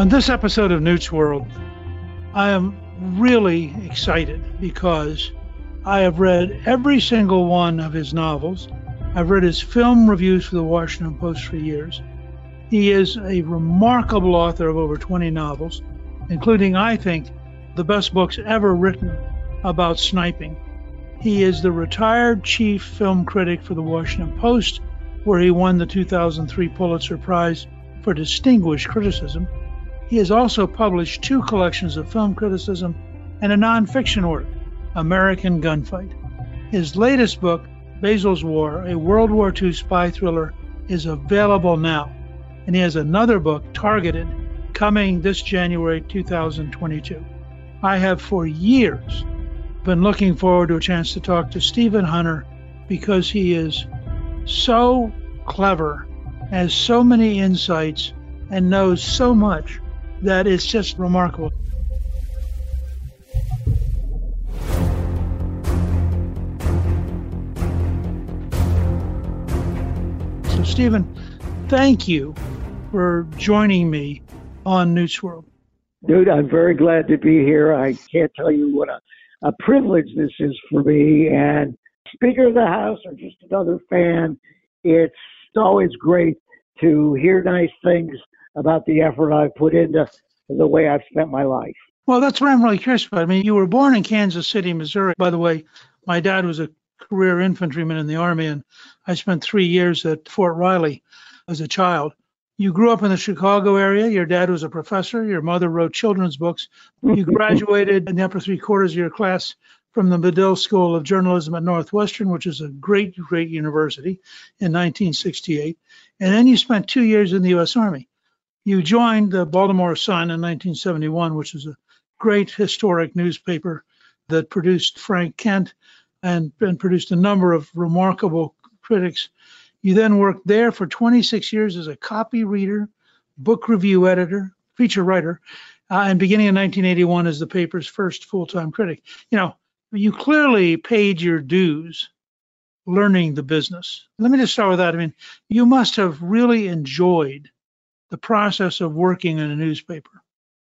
On this episode of Newt's World, I am really excited because I have read every single one of his novels. I've read his film reviews for the Washington Post for years. He is a remarkable author of over 20 novels, including, I think, the best books ever written about sniping. He is the retired chief film critic for the Washington Post, where he won the 2003 Pulitzer Prize for distinguished criticism. He has also published two collections of film criticism and a nonfiction work, American Gunfight. His latest book, Basil's War, a World War II spy thriller, is available now. And he has another book, Targeted, coming this January 2022. I have for years been looking forward to a chance to talk to Stephen Hunter because he is so clever, has so many insights, and knows so much that it's just remarkable. So, Stephen, thank you for joining me on Newt's World. Dude, I'm very glad to be here. I can't tell you what a, a privilege this is for me. And Speaker of the House or just another fan, it's always great to hear nice things about the effort I've put into the way I've spent my life. Well, that's what I'm really curious about. I mean, you were born in Kansas City, Missouri. By the way, my dad was a career infantryman in the Army, and I spent three years at Fort Riley as a child. You grew up in the Chicago area. Your dad was a professor. Your mother wrote children's books. You graduated in the upper three quarters of your class from the Medill School of Journalism at Northwestern, which is a great, great university, in 1968. And then you spent two years in the U.S. Army. You joined the Baltimore Sun in 1971, which is a great historic newspaper that produced Frank Kent and, and produced a number of remarkable critics. You then worked there for 26 years as a copy reader, book review editor, feature writer, uh, and beginning in 1981 as the paper's first full-time critic. You know, you clearly paid your dues learning the business. Let me just start with that. I mean, you must have really enjoyed the process of working in a newspaper.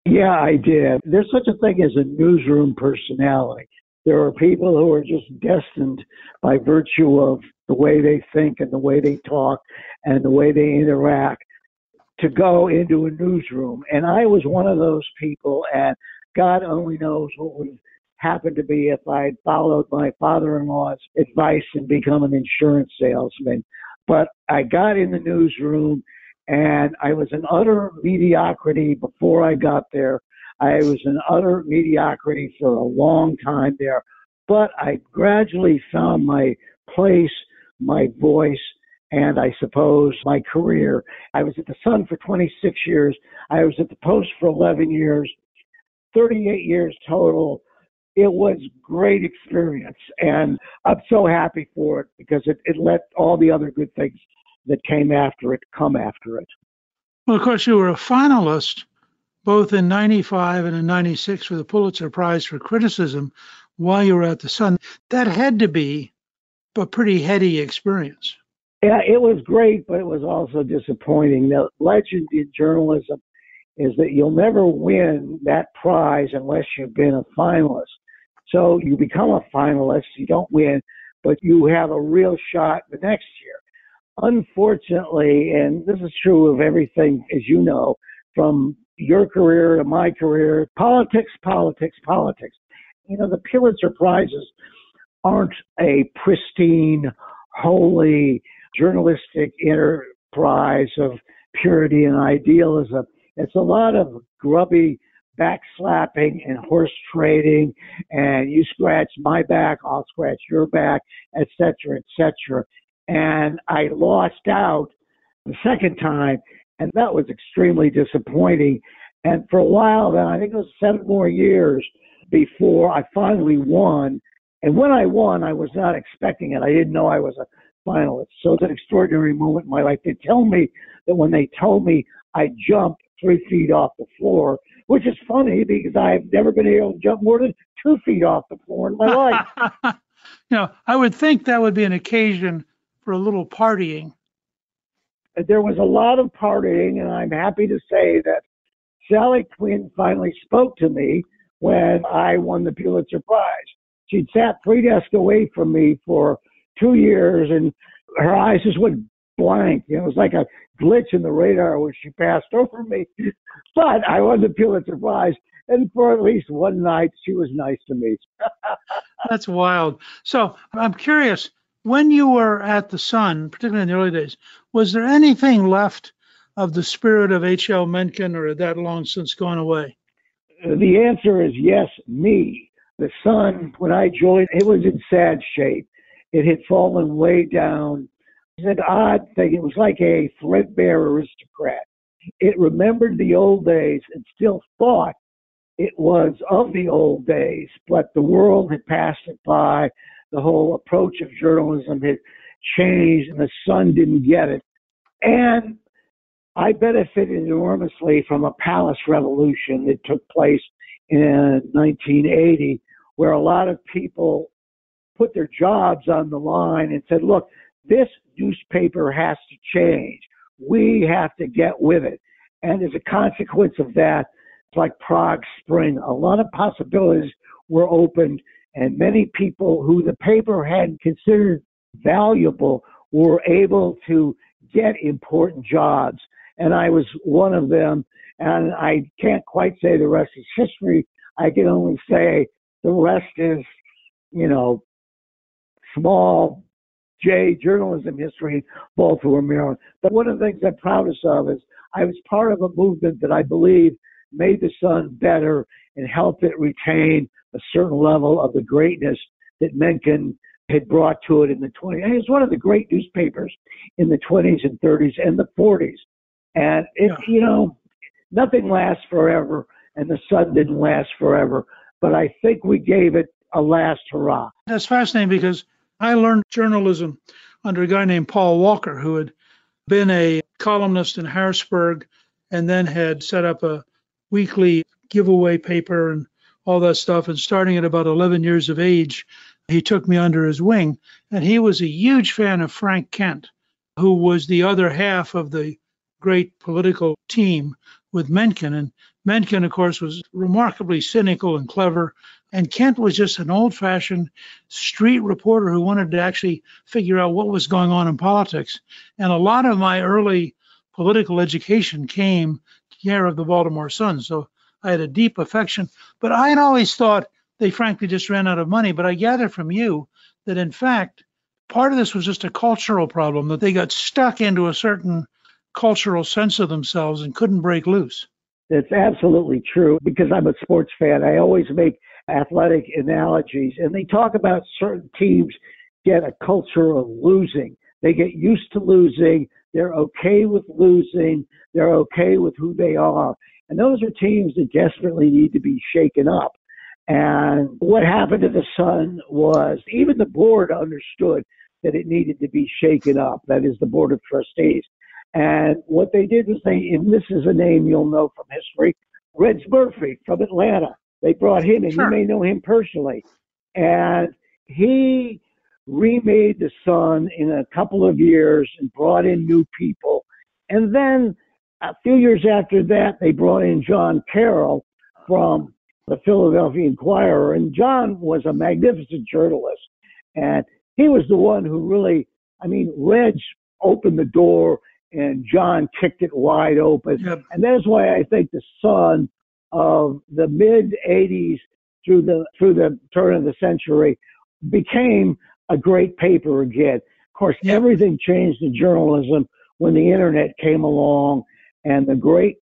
Yeah, I did. There's such a thing as a newsroom personality. There are people who are just destined by virtue of the way they think and the way they talk and the way they interact to go into a newsroom. And I was one of those people, and God only knows what would happened to be if I'd followed my father-in-law's advice and become an insurance salesman. But I got in the newsroom and I was an utter mediocrity before I got there. I was an utter mediocrity for a long time there, but I gradually found my place, my voice, and I suppose my career. I was at the Sun for 26 years. I was at the Post for 11 years, 38 years total. It was great experience, and I'm so happy for it because it, it let all the other good things that came after it come after it. Well, of course, you were a finalist both in 95 and in 96 for the Pulitzer Prize for Criticism while you were at the Sun. That had to be a pretty heady experience. Yeah, it was great, but it was also disappointing. The legend in journalism is that you'll never win that prize unless you've been a finalist. So you become a finalist, you don't win, but you have a real shot the next year. Unfortunately, and this is true of everything, as you know, from your career to my career, politics, politics, politics. You know, the Pulitzer Prizes aren't a pristine, holy journalistic enterprise of purity and idealism. It's a lot of grubby backslapping and horse trading, and you scratch my back, I'll scratch your back, etc., etc. And I lost out the second time and that was extremely disappointing. And for a while, then I think it was seven more years before I finally won. And when I won, I was not expecting it. I didn't know I was a finalist. So it's an extraordinary moment in my life. They tell me that when they told me I jumped three feet off the floor, which is funny because I've never been able to jump more than two feet off the floor in my life. you know, I would think that would be an occasion for a little partying uh, there was a lot of partying, and I'm happy to say that Sally Quinn finally spoke to me when I won the Pulitzer Prize. She'd sat three desks away from me for two years, and her eyes just went blank. It was like a glitch in the radar when she passed over me. But I won the Pulitzer Prize, and for at least one night, she was nice to me. That's wild. So I'm curious when you were at the Sun, particularly in the early days, was there anything left of the spirit of H.L. Mencken, or had that long since gone away? The answer is yes, me. The Sun, when I joined, it was in sad shape. It had fallen way down. It's an odd thing. It was like a threadbare aristocrat. It remembered the old days and still thought it was of the old days, but the world had passed it by the whole approach of journalism had changed and the Sun didn't get it. And I benefited enormously from a palace revolution that took place in 1980, where a lot of people put their jobs on the line and said, look, this newspaper has to change. We have to get with it. And as a consequence of that, it's like Prague Spring. A lot of possibilities were opened and many people who the paper had considered valuable were able to get important jobs. And I was one of them. And I can't quite say the rest is history. I can only say the rest is, you know, small J journalism history, in Baltimore, Maryland. But one of the things I'm proudest of is I was part of a movement that I believe made the Sun better and helped it retain a certain level of the greatness that Mencken had brought to it in the 20s. It was one of the great newspapers in the 20s and 30s and the 40s. And it, yeah. you know, nothing lasts forever, and the Sun didn't last forever. But I think we gave it a last hurrah. That's fascinating because I learned journalism under a guy named Paul Walker, who had been a columnist in Harrisburg and then had set up a weekly giveaway paper and all that stuff. And starting at about 11 years of age, he took me under his wing. And he was a huge fan of Frank Kent, who was the other half of the great political team with Mencken. And Mencken, of course, was remarkably cynical and clever. And Kent was just an old fashioned street reporter who wanted to actually figure out what was going on in politics. And a lot of my early political education came care of the Baltimore Sun. So I had a deep affection, but I had always thought they frankly just ran out of money. But I gather from you that in fact, part of this was just a cultural problem that they got stuck into a certain cultural sense of themselves and couldn't break loose. It's absolutely true because I'm a sports fan. I always make athletic analogies, and they talk about certain teams get a culture of losing. They get used to losing. They're okay with losing. They're okay with who they are. And those are teams that desperately need to be shaken up. And what happened to the Sun was even the board understood that it needed to be shaken up. That is the board of trustees. And what they did was they, and this is a name you'll know from history, Reg Murphy from Atlanta. They brought him in. Sure. You may know him personally. And he remade the Sun in a couple of years and brought in new people. And then a few years after that, they brought in John Carroll from the Philadelphia Inquirer. And John was a magnificent journalist. And he was the one who really, I mean, Reg opened the door and John kicked it wide open. Yep. And that's why I think the Sun of the mid 80s through the through the turn of the century became a great paper again. Of course, everything changed in journalism when the internet came along and the great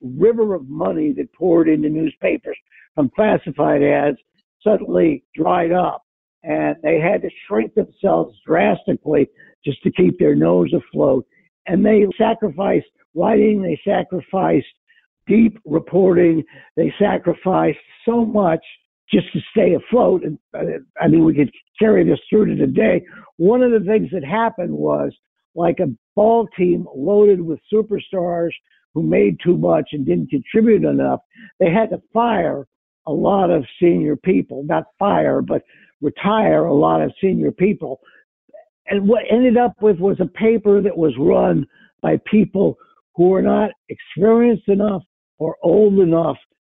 river of money that poured into newspapers from classified ads suddenly dried up and they had to shrink themselves drastically just to keep their nose afloat and they sacrificed writing, they sacrificed deep reporting, they sacrificed so much just to stay afloat. And uh, I mean, we could carry this through to today. One of the things that happened was like a ball team loaded with superstars who made too much and didn't contribute enough. They had to fire a lot of senior people, not fire, but retire a lot of senior people and what ended up with was a paper that was run by people who were not experienced enough or old enough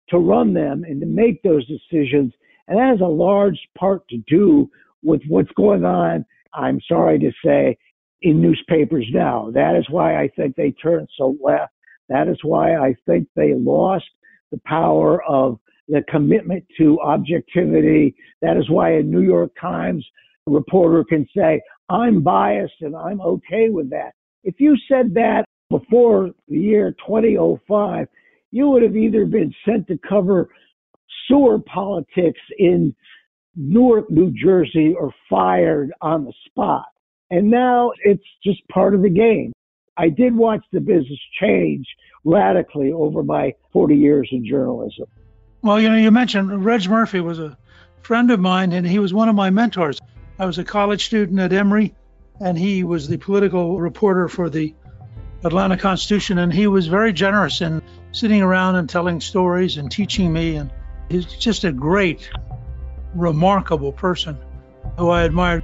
to run them and to make those decisions. And that has a large part to do with what's going on, I'm sorry to say, in newspapers now. That is why I think they turned so left. That is why I think they lost the power of the commitment to objectivity. That is why a New York Times reporter can say, I'm biased and I'm okay with that. If you said that before the year 2005, you would have either been sent to cover sewer politics in Newark, New Jersey, or fired on the spot. And now it's just part of the game. I did watch the business change radically over my 40 years in journalism. Well, you know, you mentioned Reg Murphy was a friend of mine, and he was one of my mentors. I was a college student at Emory, and he was the political reporter for the Atlanta Constitution. And he was very generous in sitting around and telling stories and teaching me. And he's just a great, remarkable person who I admired.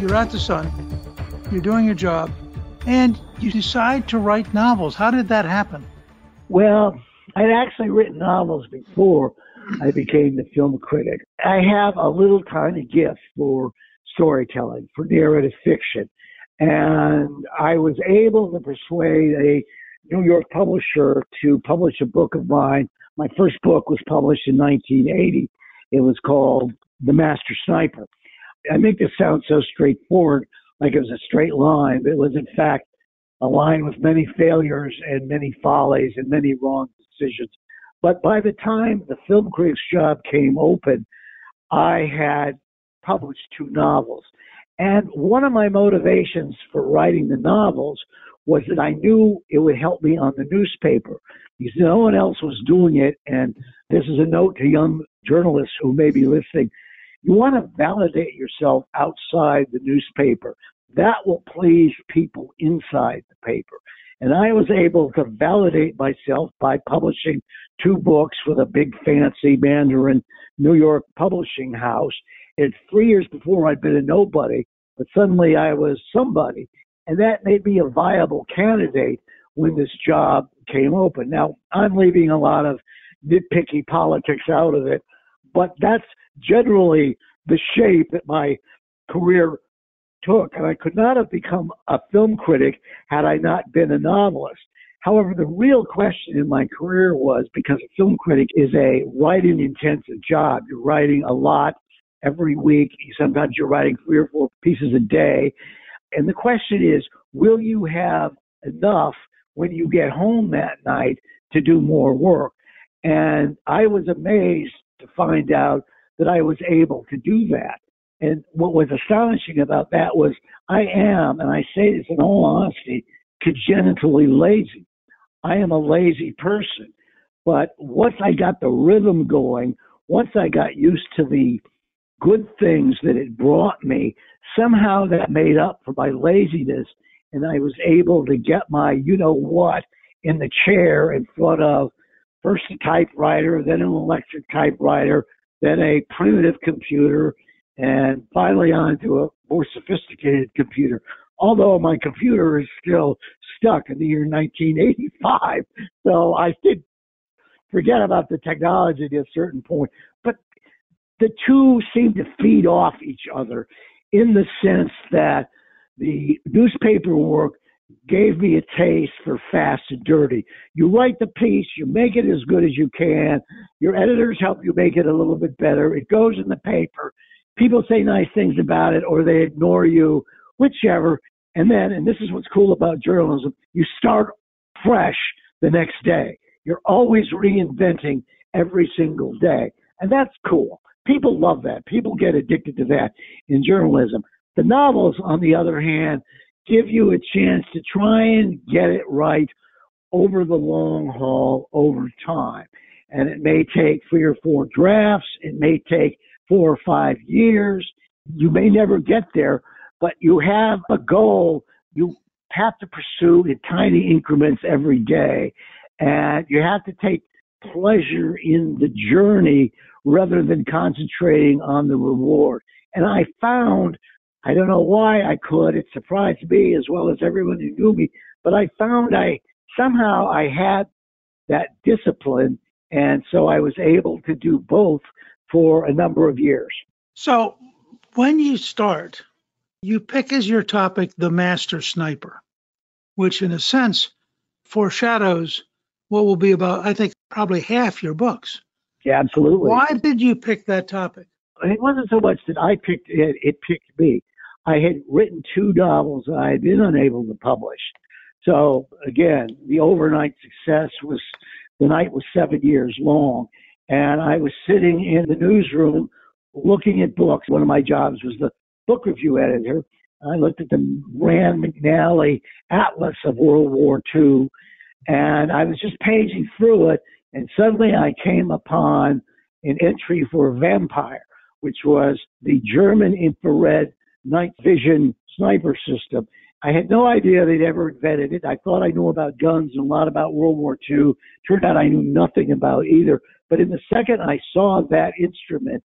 You're at the Sun, you're doing your job, and you decide to write novels. How did that happen? Well, I'd actually written novels before I became the film critic. I have a little tiny gift for storytelling, for narrative fiction. And I was able to persuade a New York publisher to publish a book of mine. My first book was published in 1980. It was called The Master Sniper. I make this sound so straightforward, like it was a straight line, but it was in fact a line with many failures and many follies and many wrong decisions. But by the time the film critic's job came open, I had published two novels. And one of my motivations for writing the novels was that I knew it would help me on the newspaper because no one else was doing it. And this is a note to young journalists who may be listening. You want to validate yourself outside the newspaper. That will please people inside the paper. And I was able to validate myself by publishing two books with a big fancy Mandarin New York publishing house. It's three years before I'd been a nobody, but suddenly I was somebody. And that made me a viable candidate when this job came open. Now, I'm leaving a lot of nitpicky politics out of it, but that's generally the shape that my career took. And I could not have become a film critic had I not been a novelist. However, the real question in my career was because a film critic is a writing intensive job. You're writing a lot every week. Sometimes you're writing three or four pieces a day. And the question is, will you have enough when you get home that night to do more work? And I was amazed to find out that I was able to do that. And what was astonishing about that was I am, and I say this in all honesty, congenitally lazy. I am a lazy person. But once I got the rhythm going, once I got used to the good things that it brought me, somehow that made up for my laziness. And I was able to get my you know what in the chair in front of first a typewriter, then an electric typewriter, then a primitive computer, and finally onto a more sophisticated computer. Although my computer is still stuck in the year 1985, so I did forget about the technology at a certain point. But the two seem to feed off each other in the sense that the newspaper work gave me a taste for fast and dirty. You write the piece, you make it as good as you can. Your editors help you make it a little bit better. It goes in the paper. People say nice things about it or they ignore you, whichever. And then, and this is what's cool about journalism, you start fresh the next day. You're always reinventing every single day. And that's cool. People love that. People get addicted to that in journalism. The novels, on the other hand, give you a chance to try and get it right over the long haul over time. And it may take three or four drafts. It may take four or five years. You may never get there, but you have a goal you have to pursue in tiny increments every day. And you have to take pleasure in the journey rather than concentrating on the reward. And I found I don't know why I could. It surprised me as well as everyone who knew me. But I found I somehow I had that discipline, and so I was able to do both for a number of years. So when you start, you pick as your topic the master sniper, which in a sense foreshadows what will be about, I think, probably half your books. Yeah, absolutely. Why did you pick that topic? It wasn't so much that I picked it, it picked me. I had written two novels that I had been unable to publish. So again, the overnight success was the night was seven years long. And I was sitting in the newsroom looking at books. One of my jobs was the book review editor. I looked at the Rand McNally Atlas of World War II, and I was just paging through it, and suddenly I came upon an entry for Vampire, which was the German infrared night vision sniper system. I had no idea they'd ever invented it. I thought I knew about guns and a lot about World War II. Turned out I knew nothing about either. But in the second I saw that instrument,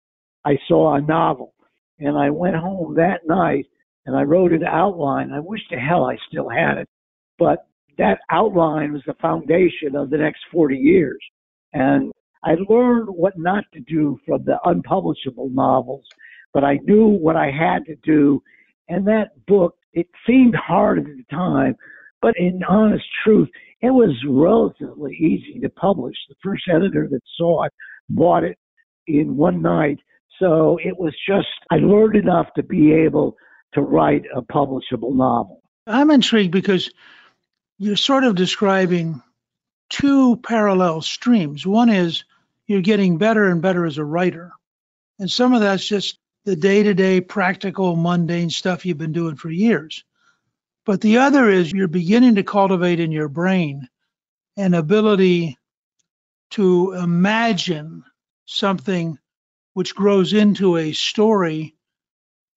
I saw a novel. And I went home that night and I wrote an outline. I wish to hell I still had it. But that outline was the foundation of the next 40 years. And I learned what not to do from the unpublishable novels, but I knew what I had to do. And that book, it seemed hard at the time, but in honest truth, it was relatively easy to publish. The first editor that saw it bought it in one night. So it was just, I learned enough to be able to write a publishable novel. I'm intrigued because you're sort of describing two parallel streams. One is you're getting better and better as a writer. And some of that's just the day to day, practical, mundane stuff you've been doing for years. But the other is you're beginning to cultivate in your brain an ability to imagine something which grows into a story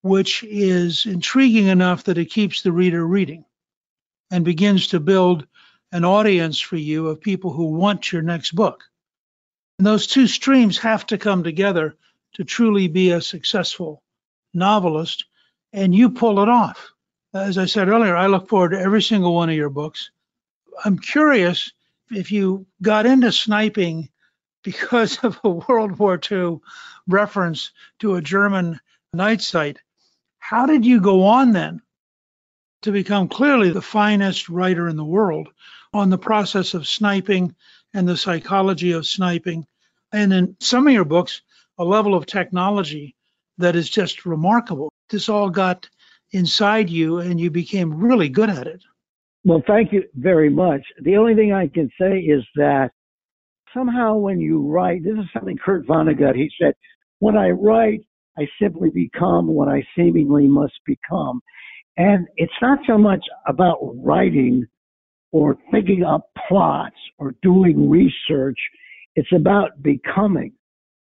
which is intriguing enough that it keeps the reader reading and begins to build an audience for you of people who want your next book. And those two streams have to come together to truly be a successful novelist, and you pull it off. As I said earlier, I look forward to every single one of your books. I'm curious if you got into sniping because of a World War II reference to a German night sight. How did you go on then to become clearly the finest writer in the world on the process of sniping and the psychology of sniping? And in some of your books, a level of technology that is just remarkable. This all got inside you and you became really good at it. Well, thank you very much. The only thing I can say is that somehow when you write, this is something Kurt Vonnegut, he said, when I write, I simply become what I seemingly must become. And it's not so much about writing or thinking up plots or doing research. It's about becoming.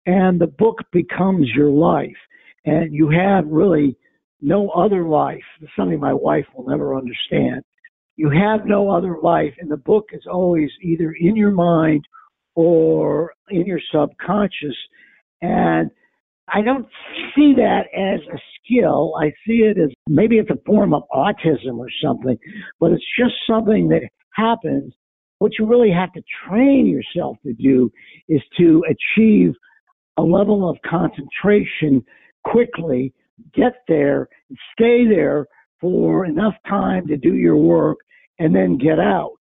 And the book becomes your life. And you have really no other life. Something my wife will never understand. You have no other life, and the book is always either in your mind or in your subconscious. And I don't see that as a skill. I see it as maybe it's a form of autism or something, but it's just something that happens. What you really have to train yourself to do is to achieve a level of concentration quickly get there, stay there for enough time to do your work, and then get out.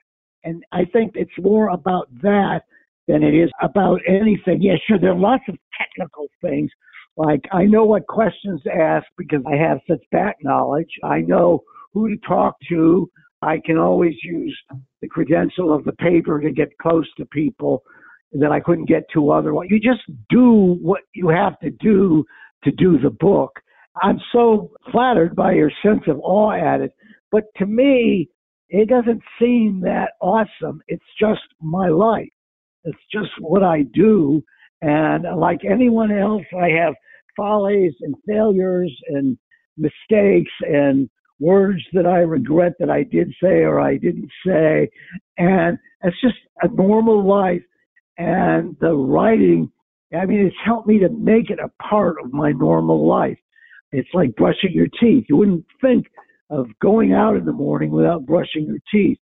And I think it's more about that than it is about anything. Yeah, sure, there are lots of technical things. Like I know what questions to ask because I have such back knowledge. I know who to talk to. I can always use the credential of the paper to get close to people that I couldn't get to otherwise. You just do what you have to do to do the book. I'm so flattered by your sense of awe at it. But to me, it doesn't seem that awesome. It's just my life. It's just what I do. And like anyone else, I have follies and failures and mistakes and words that I regret that I did say or I didn't say. And it's just a normal life. And the writing, I mean, it's helped me to make it a part of my normal life. It's like brushing your teeth. You wouldn't think of going out in the morning without brushing your teeth.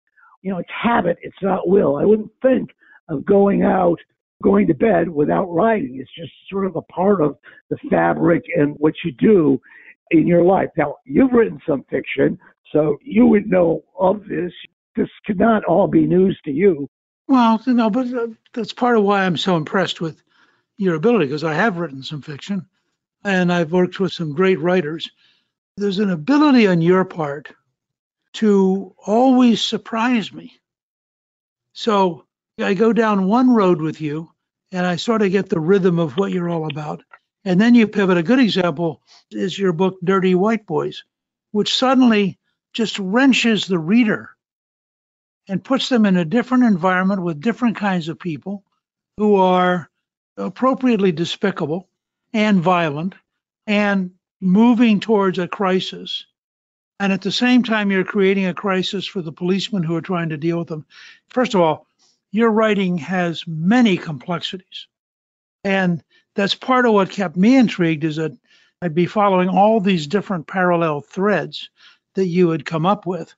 You know, it's habit, it's not will. I wouldn't think of going out, going to bed without writing. It's just sort of a part of the fabric and what you do in your life. Now, you've written some fiction, so you would know of this. This could not all be news to you. Well, no, but uh, that's part of why I'm so impressed with your ability because I have written some fiction and I've worked with some great writers. There's an ability on your part to always surprise me. So I go down one road with you and I sort of get the rhythm of what you're all about. And then you pivot. A good example is your book, Dirty White Boys, which suddenly just wrenches the reader and puts them in a different environment with different kinds of people who are appropriately despicable and violent and moving towards a crisis. And at the same time, you're creating a crisis for the policemen who are trying to deal with them. First of all, your writing has many complexities. And that's part of what kept me intrigued is that I'd be following all these different parallel threads that you had come up with.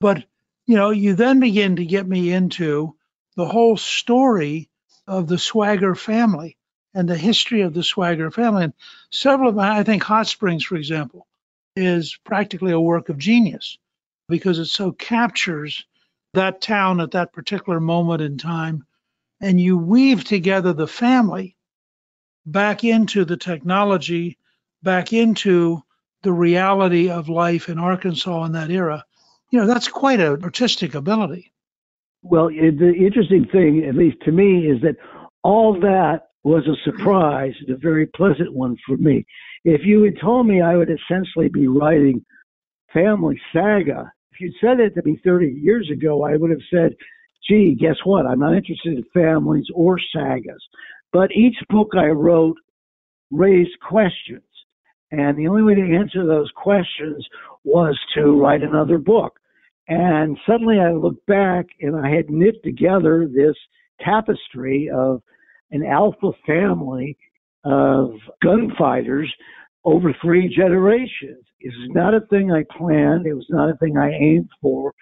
But, you know, you then begin to get me into the whole story of the Swagger family and the history of the Swagger family. And several of them, I think Hot Springs, for example, is practically a work of genius because it so captures that town at that particular moment in time. And you weave together the family back into the technology, back into the reality of life in Arkansas in that era. You know, that's quite an artistic ability. Well, the interesting thing, at least to me, is that all that was a surprise a very pleasant one for me. If you had told me I would essentially be writing family saga, if you'd said it to me 30 years ago, I would have said, gee, guess what? I'm not interested in families or sagas. But each book I wrote raised questions. And the only way to answer those questions was to write another book. And suddenly I looked back and I had knit together this tapestry of an alpha family of gunfighters over three generations. It was not a thing I planned. It was not a thing I aimed for.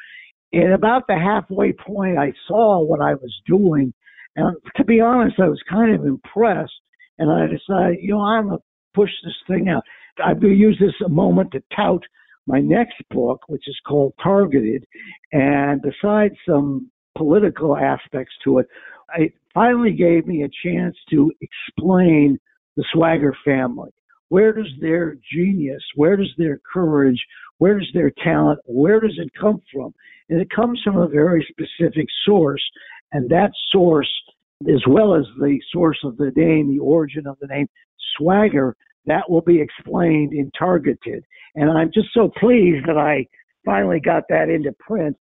And about the halfway point, I saw what I was doing. And to be honest, I was kind of impressed. And I decided, you know, I'm going to push this thing out. Going to use this moment to tout my next book, which is called Targeted. And besides some political aspects to it, it finally gave me a chance to explain the Swagger family. Where does their genius, where does their courage, where does their talent, where does it come from? And it comes from a very specific source. And that source, as well as the source of the name, the origin of the name, Swagger, that will be explained in Targeted. And I'm just so pleased that I finally got that into print.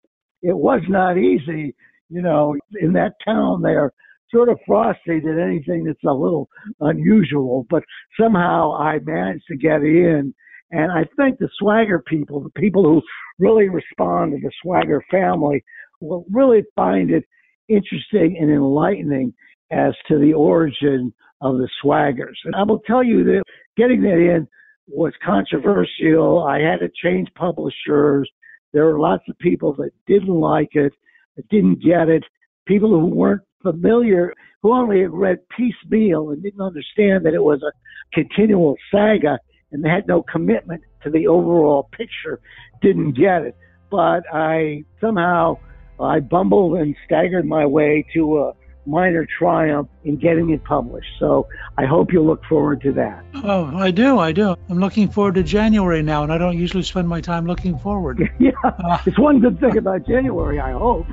It was not easy, you know, in that town there, sort of frosty than anything that's a little unusual, but somehow I managed to get in. And I think the swagger people, the people who really respond to the swagger family, will really find it interesting and enlightening as to the origin of the swaggers. And I will tell you that getting that in was controversial. I had to change publishers. There were lots of people that didn't like it, that didn't get it, people who weren't familiar, who only had read piecemeal and didn't understand that it was a continual saga and they had no commitment to the overall picture, didn't get it. But I somehow I bumbled and staggered my way to a minor triumph in getting it published. So I hope you look forward to that. Oh, I do. I do. I'm looking forward to January now, and I don't usually spend my time looking forward. yeah, uh, it's one good thing about January, I hope.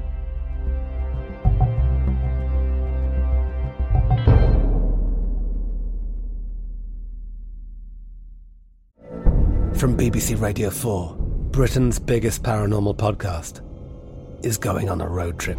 From BBC Radio 4, Britain's biggest paranormal podcast is going on a road trip.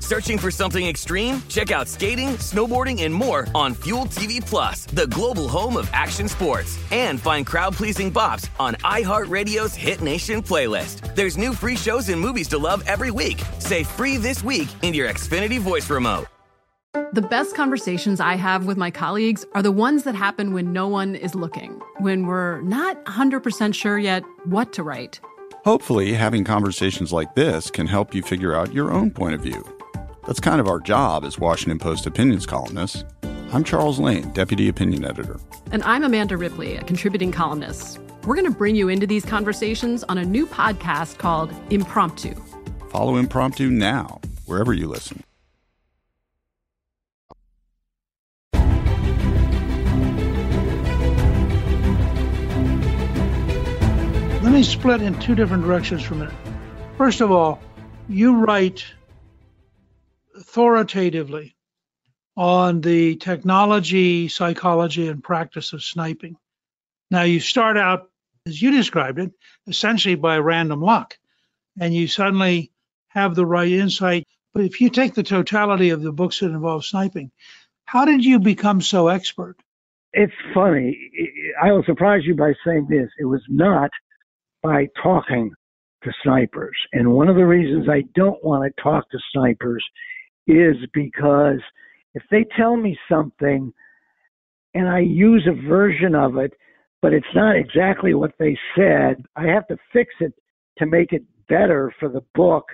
Searching for something extreme? Check out skating, snowboarding, and more on Fuel TV Plus, the global home of action sports. And find crowd-pleasing bops on iHeartRadio's Hit Nation playlist. There's new free shows and movies to love every week. Say free this week in your Xfinity voice remote. The best conversations I have with my colleagues are the ones that happen when no one is looking, when we're not 100% sure yet what to write. Hopefully, having conversations like this can help you figure out your own point of view. That's kind of our job as Washington Post opinions columnists. I'm Charles Lane, Deputy Opinion Editor. And I'm Amanda Ripley, a contributing columnist. We're going to bring you into these conversations on a new podcast called Impromptu. Follow Impromptu now, wherever you listen. Let me split in two different directions for a minute. First of all, you write authoritatively on the technology, psychology, and practice of sniping. Now, you start out, as you described it, essentially by random luck, and you suddenly have the right insight. But if you take the totality of the books that involve sniping, how did you become so expert? It's funny. I will surprise you by saying this. It was not by talking to snipers. And one of the reasons I don't want to talk to snipers is because if they tell me something and I use a version of it, but it's not exactly what they said, I have to fix it to make it better for the book.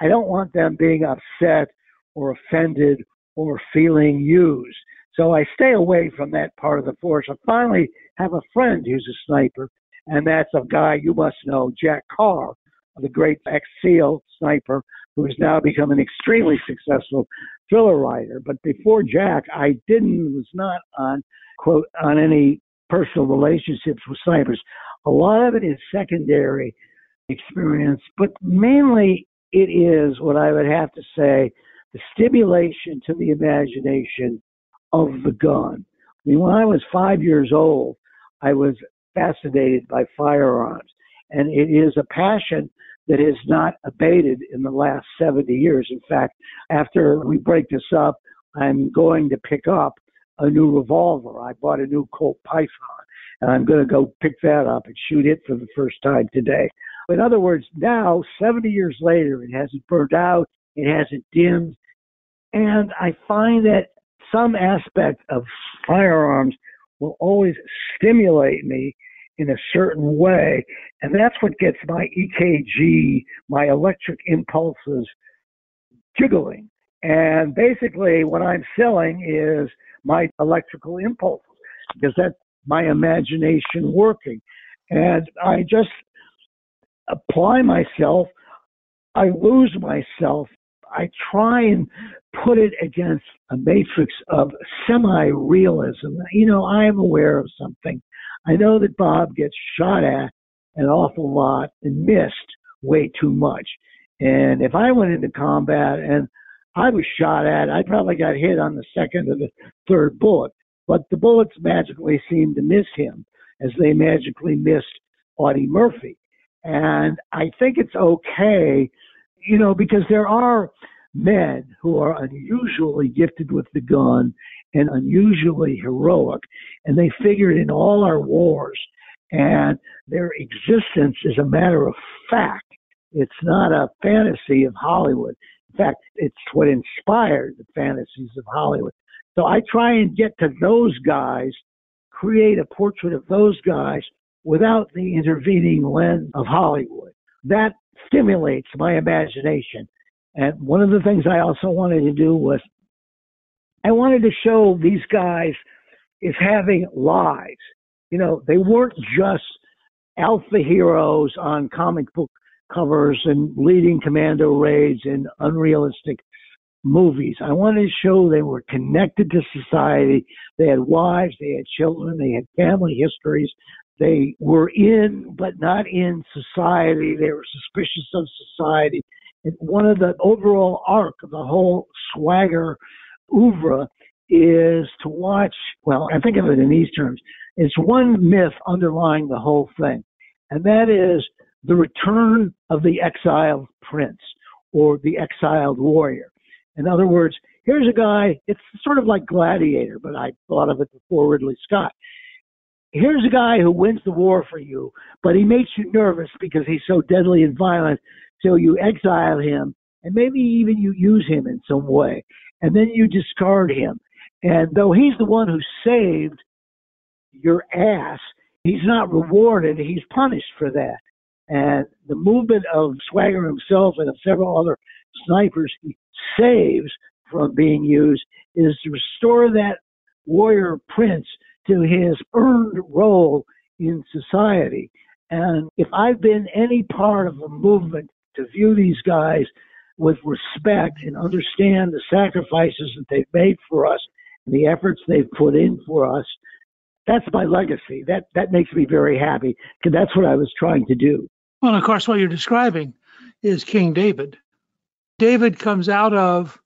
I don't want them being upset or offended or feeling used. So I stay away from that part of the force. I finally have a friend who's a sniper, and that's a guy you must know, Jack Carr, the great ex SEAL sniper who has now become an extremely successful thriller writer. But before Jack, I didn't was not on quote on any personal relationships with snipers. A lot of it is secondary experience, but mainly it is what I would have to say the stimulation to the imagination of the gun. I mean, when I was five years old, I was fascinated by firearms, and it is a passion that has not abated in the last 70 years. In fact, after we break this up, I'm going to pick up a new revolver. I bought a new Colt Python, and I'm going to go pick that up and shoot it for the first time today. In other words, now, 70 years later, it hasn't burned out, it hasn't dimmed, and I find that some aspect of firearms will always stimulate me in a certain way. And that's what gets my EKG, my electric impulses jiggling. And basically, what I'm selling is my electrical impulses because that's my imagination working. And I just apply myself, I lose myself. I try and put it against a matrix of semi realism. You know, I'm aware of something. I know that Bob gets shot at an awful lot and missed way too much. And if I went into combat and I was shot at, I probably got hit on the second or the third bullet. But the bullets magically seemed to miss him as they magically missed Audie Murphy. And I think it's okay, you know, because there are men who are unusually gifted with the gun and unusually heroic. And they figured in all our wars, and their existence is a matter of fact. It's not a fantasy of Hollywood. In fact, it's what inspired the fantasies of Hollywood. So I try and get to those guys, create a portrait of those guys without the intervening lens of Hollywood. That stimulates my imagination. And one of the things I also wanted to do was I wanted to show these guys is having lives. You know, they weren't just alpha heroes on comic book covers and leading commando raids in unrealistic movies. I wanted to show they were connected to society. They had wives, they had children, they had family histories. They were in, but not in society. They were suspicious of society. And one of the overall arc of the whole swagger oeuvre is to watch, well, I think of it in these terms. It's one myth underlying the whole thing, and that is the return of the exiled prince or the exiled warrior. In other words, here's a guy, it's sort of like Gladiator, but I thought of it before Ridley Scott. Here's a guy who wins the war for you, but he makes you nervous because he's so deadly and violent, so you exile him, and maybe even you use him in some way, and then you discard him. And though he's the one who saved your ass, he's not rewarded, he's punished for that. And the movement of Swagger himself and of several other snipers he saves from being used is to restore that warrior prince to his earned role in society. And if I've been any part of a movement to view these guys with respect and understand the sacrifices that they've made for us and the efforts they've put in for us, that's my legacy. That that makes me very happy because that's what I was trying to do. Well, of course, what you're describing is King David. David comes out of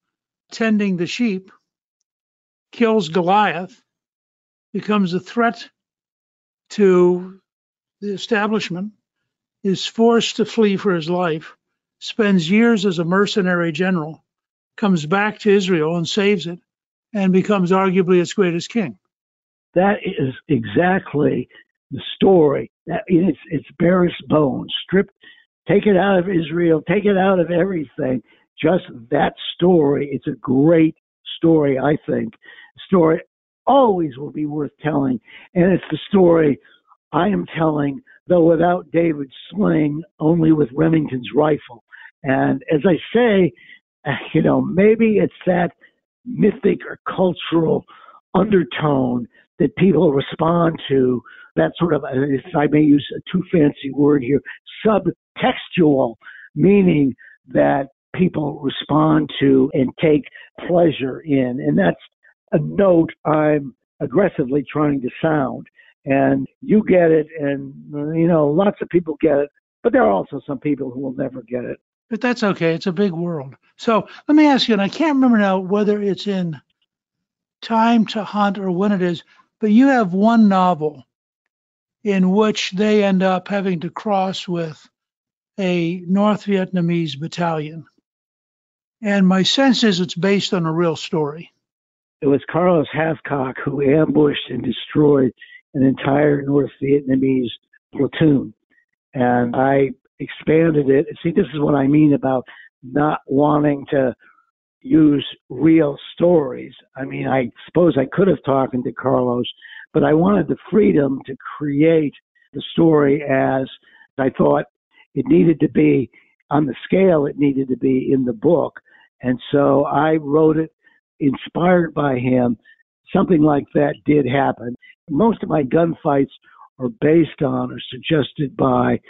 tending the sheep, kills Goliath, becomes a threat to the establishment, is forced to flee for his life, spends years as a mercenary general, comes back to Israel and saves it, and becomes arguably its greatest king. That is exactly the story that it's it's barest bones, stripped, take it out of Israel, take it out of everything. Just that story. It's a great story, I think. Story always will be worth telling, and it's the story I am telling, though without David's sling, only with Remington's rifle. And as I say, you know, maybe it's that mythic or cultural undertone that people respond to that sort of, uh, if I may use a too fancy word here, subtextual, meaning that people respond to and take pleasure in. And that's a note I'm aggressively trying to sound. And you get it, and, you know, lots of people get it, but there are also some people who will never get it. But that's okay. It's a big world. So let me ask you, and I can't remember now whether it's in Time to Hunt or when it is, but you have one novel in which they end up having to cross with a North Vietnamese battalion. And my sense is it's based on a real story. It was Carlos Hathcock who ambushed and destroyed an entire North Vietnamese platoon. And I expanded it. See, this is what I mean about not wanting to use real stories. I mean, I suppose I could have talked to Carlos, but I wanted the freedom to create the story as I thought it needed to be on the scale it needed to be in the book. And so I wrote it inspired by him. Something like that did happen. Most of my gunfights are based on or suggested by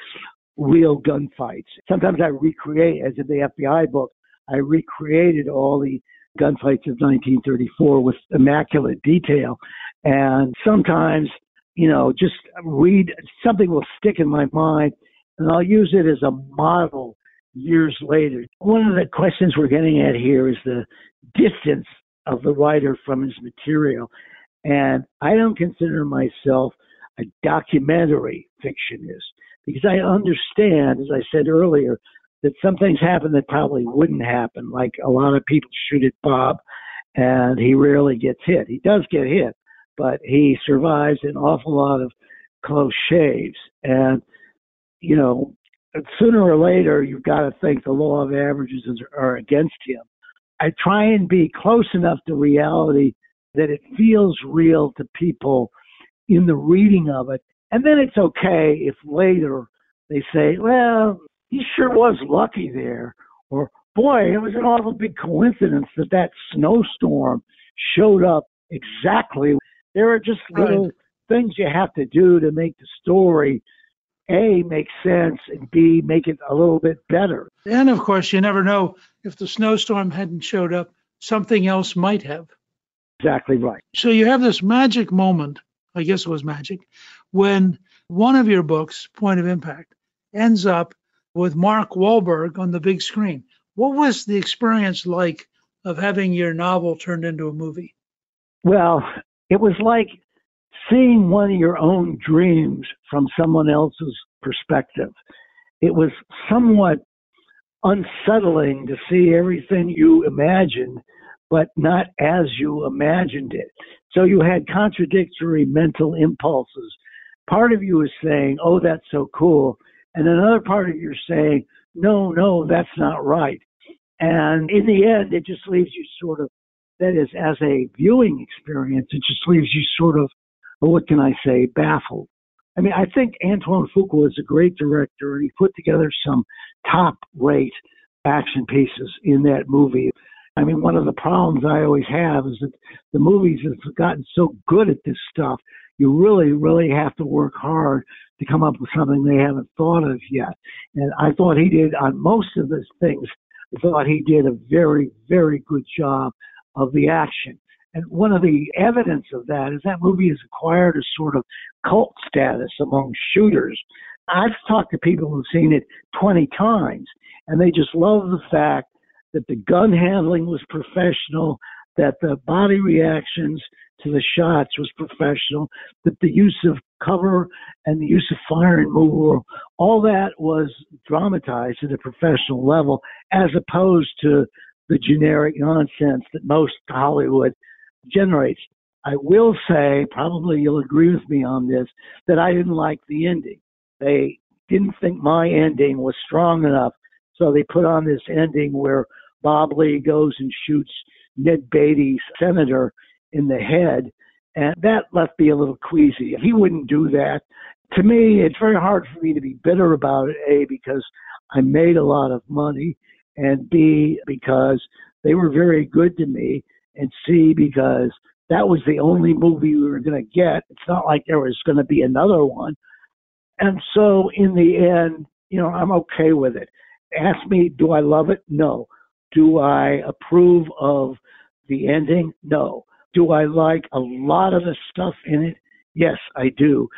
real gunfights. Sometimes I recreate, as in the FBI book, I recreated all the gunfights of 1934 with immaculate detail. And sometimes, you know, just read something will stick in my mind and I'll use it as a model years later. One of the questions we're getting at here is the distance of the writer from his material. And I don't consider myself a documentary fictionist because I understand, as I said earlier, that some things happen that probably wouldn't happen. Like a lot of people shoot at Bob and he rarely gets hit. He does get hit, but he survives an awful lot of close shaves. And, you know, sooner or later, you've got to think the law of averages are against him. I try and be close enough to reality that it feels real to people in the reading of it. And then it's okay if later they say, well, he sure was lucky there. Or, boy, it was an awful big coincidence that that snowstorm showed up exactly. There are just little right. things you have to do to make the story a make sense and b make it a little bit better and of course you never know if the snowstorm hadn't showed up something else might have exactly right so you have this magic moment i guess it was magic when one of your books point of impact ends up with Mark Wahlberg on the big screen. What was the experience like of having your novel turned into a movie? Well, it was like seeing one of your own dreams from someone else's perspective. It was somewhat unsettling to see everything you imagined, but not as you imagined it. So you had contradictory mental impulses. Part of you is saying, Oh, that's so cool. And another part of you is saying, No, no, that's not right. And in the end, it just leaves you sort of, that is, as a viewing experience, it just leaves you sort of, oh, what can I say, baffled. I mean, I think Antoine Fuqua is a great director, and he put together some top rate action pieces in that movie. I mean, one of the problems I always have is that the movies have gotten so good at this stuff. You really, really have to work hard to come up with something they haven't thought of yet. And I thought he did on most of those things. I thought he did a very, very good job of the action. And one of the evidence of that is that movie has acquired a sort of cult status among shooters. I've talked to people who've seen it 20 times, and they just love the fact that the gun handling was professional, that the body reactions to the shots was professional, that the use of cover and the use of fire and all that was dramatized at a professional level, as opposed to the generic nonsense that most Hollywood generates. I will say, probably you'll agree with me on this, that I didn't like the ending. They didn't think my ending was strong enough, so they put on this ending where Bob Lee goes and shoots Ned Beatty's senator in the head, and that left me a little queasy. He wouldn't do that. To me, it's very hard for me to be bitter about it, A, because I made a lot of money, and B, because they were very good to me, and C, because that was the only movie we were going to get. It's not like there was going to be another one. And so in the end, you know, I'm okay with it. Ask me, do I love it? No. Do I approve of the ending? No. Do I like a lot of the stuff in it? Yes, I do.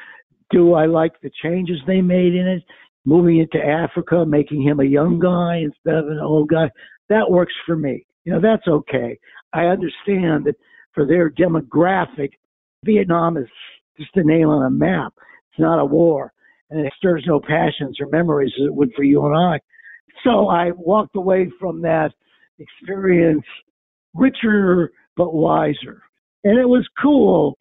Do I like the changes they made in it? Moving into Africa, making him a young guy instead of an old guy. That works for me. You know, that's okay. I understand that for their demographic, Vietnam is just a name on a map. It's not a war, and it stirs no passions or memories as it would for you and I. So I walked away from that experience richer but wiser. And it was cool,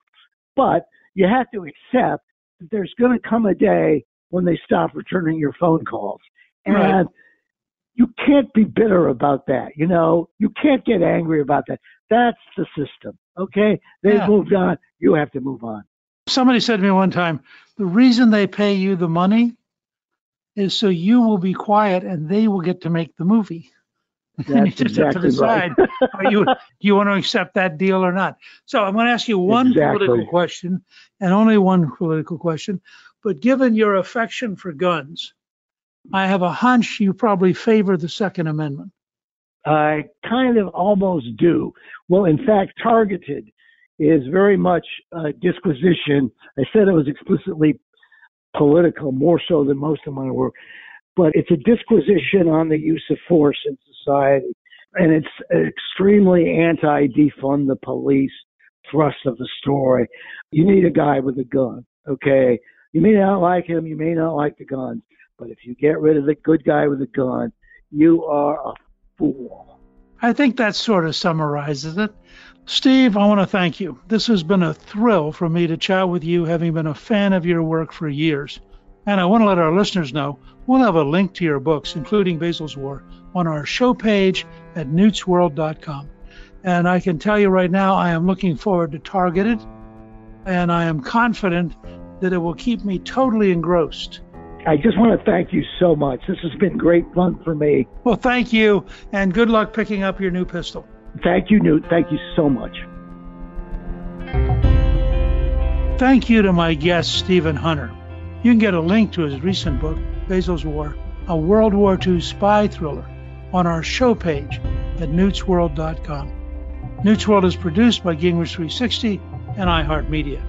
but you have to accept that there's going to come a day when they stop returning your phone calls. And right. you can't be bitter about that. You know, you can't get angry about that. That's the system. Okay? They've yeah. moved on. You have to move on. Somebody said to me one time the reason they pay you the money is so you will be quiet and they will get to make the movie. And you just exactly have to decide right. you, do you want to accept that deal or not. So I'm going to ask you one exactly. political question and only one political question. But given your affection for guns, I have a hunch you probably favor the Second Amendment. I kind of almost do. Well, in fact, targeted is very much a disquisition. I said it was explicitly political, more so than most of my work, but it's a disquisition on the use of force in society. And it's an extremely anti defund the police thrust of the story. You need a guy with a gun, okay? You may not like him, you may not like the guns, but if you get rid of the good guy with a gun, you are a fool. I think that sort of summarizes it. Steve, I want to thank you. This has been a thrill for me to chat with you, having been a fan of your work for years. And I want to let our listeners know we'll have a link to your books, including Basil's War, on our show page at newtsworld.com. And I can tell you right now, I am looking forward to Targeted, and I am confident that it will keep me totally engrossed. I just want to thank you so much. This has been great fun for me. Well, thank you, and good luck picking up your new pistol. Thank you, Newt. Thank you so much. Thank you to my guest, Stephen Hunter. You can get a link to his recent book, Basil's War, a World War II spy thriller, on our show page at newtsworld.com. Newt's World is produced by Gingrich 360 and iHeartMedia.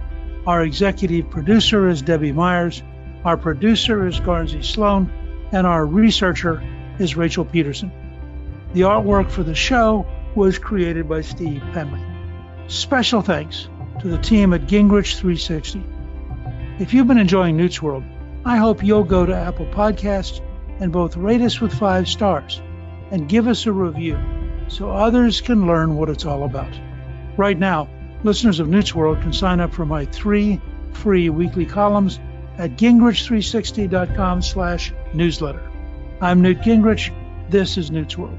Our executive producer is Debbie Myers. Our producer is Garnsey Sloan, and our researcher is Rachel Peterson. The artwork for the show was created by Steve Penley. Special thanks to the team at Gingrich 360. If you've been enjoying Newt's World, I hope you'll go to Apple Podcasts and both rate us with five stars and give us a review so others can learn what it's all about. Right now, listeners of Newt's World can sign up for my three free weekly columns at gingrich360.com slash newsletter. I'm Newt Gingrich. This is Newt's World.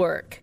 Network.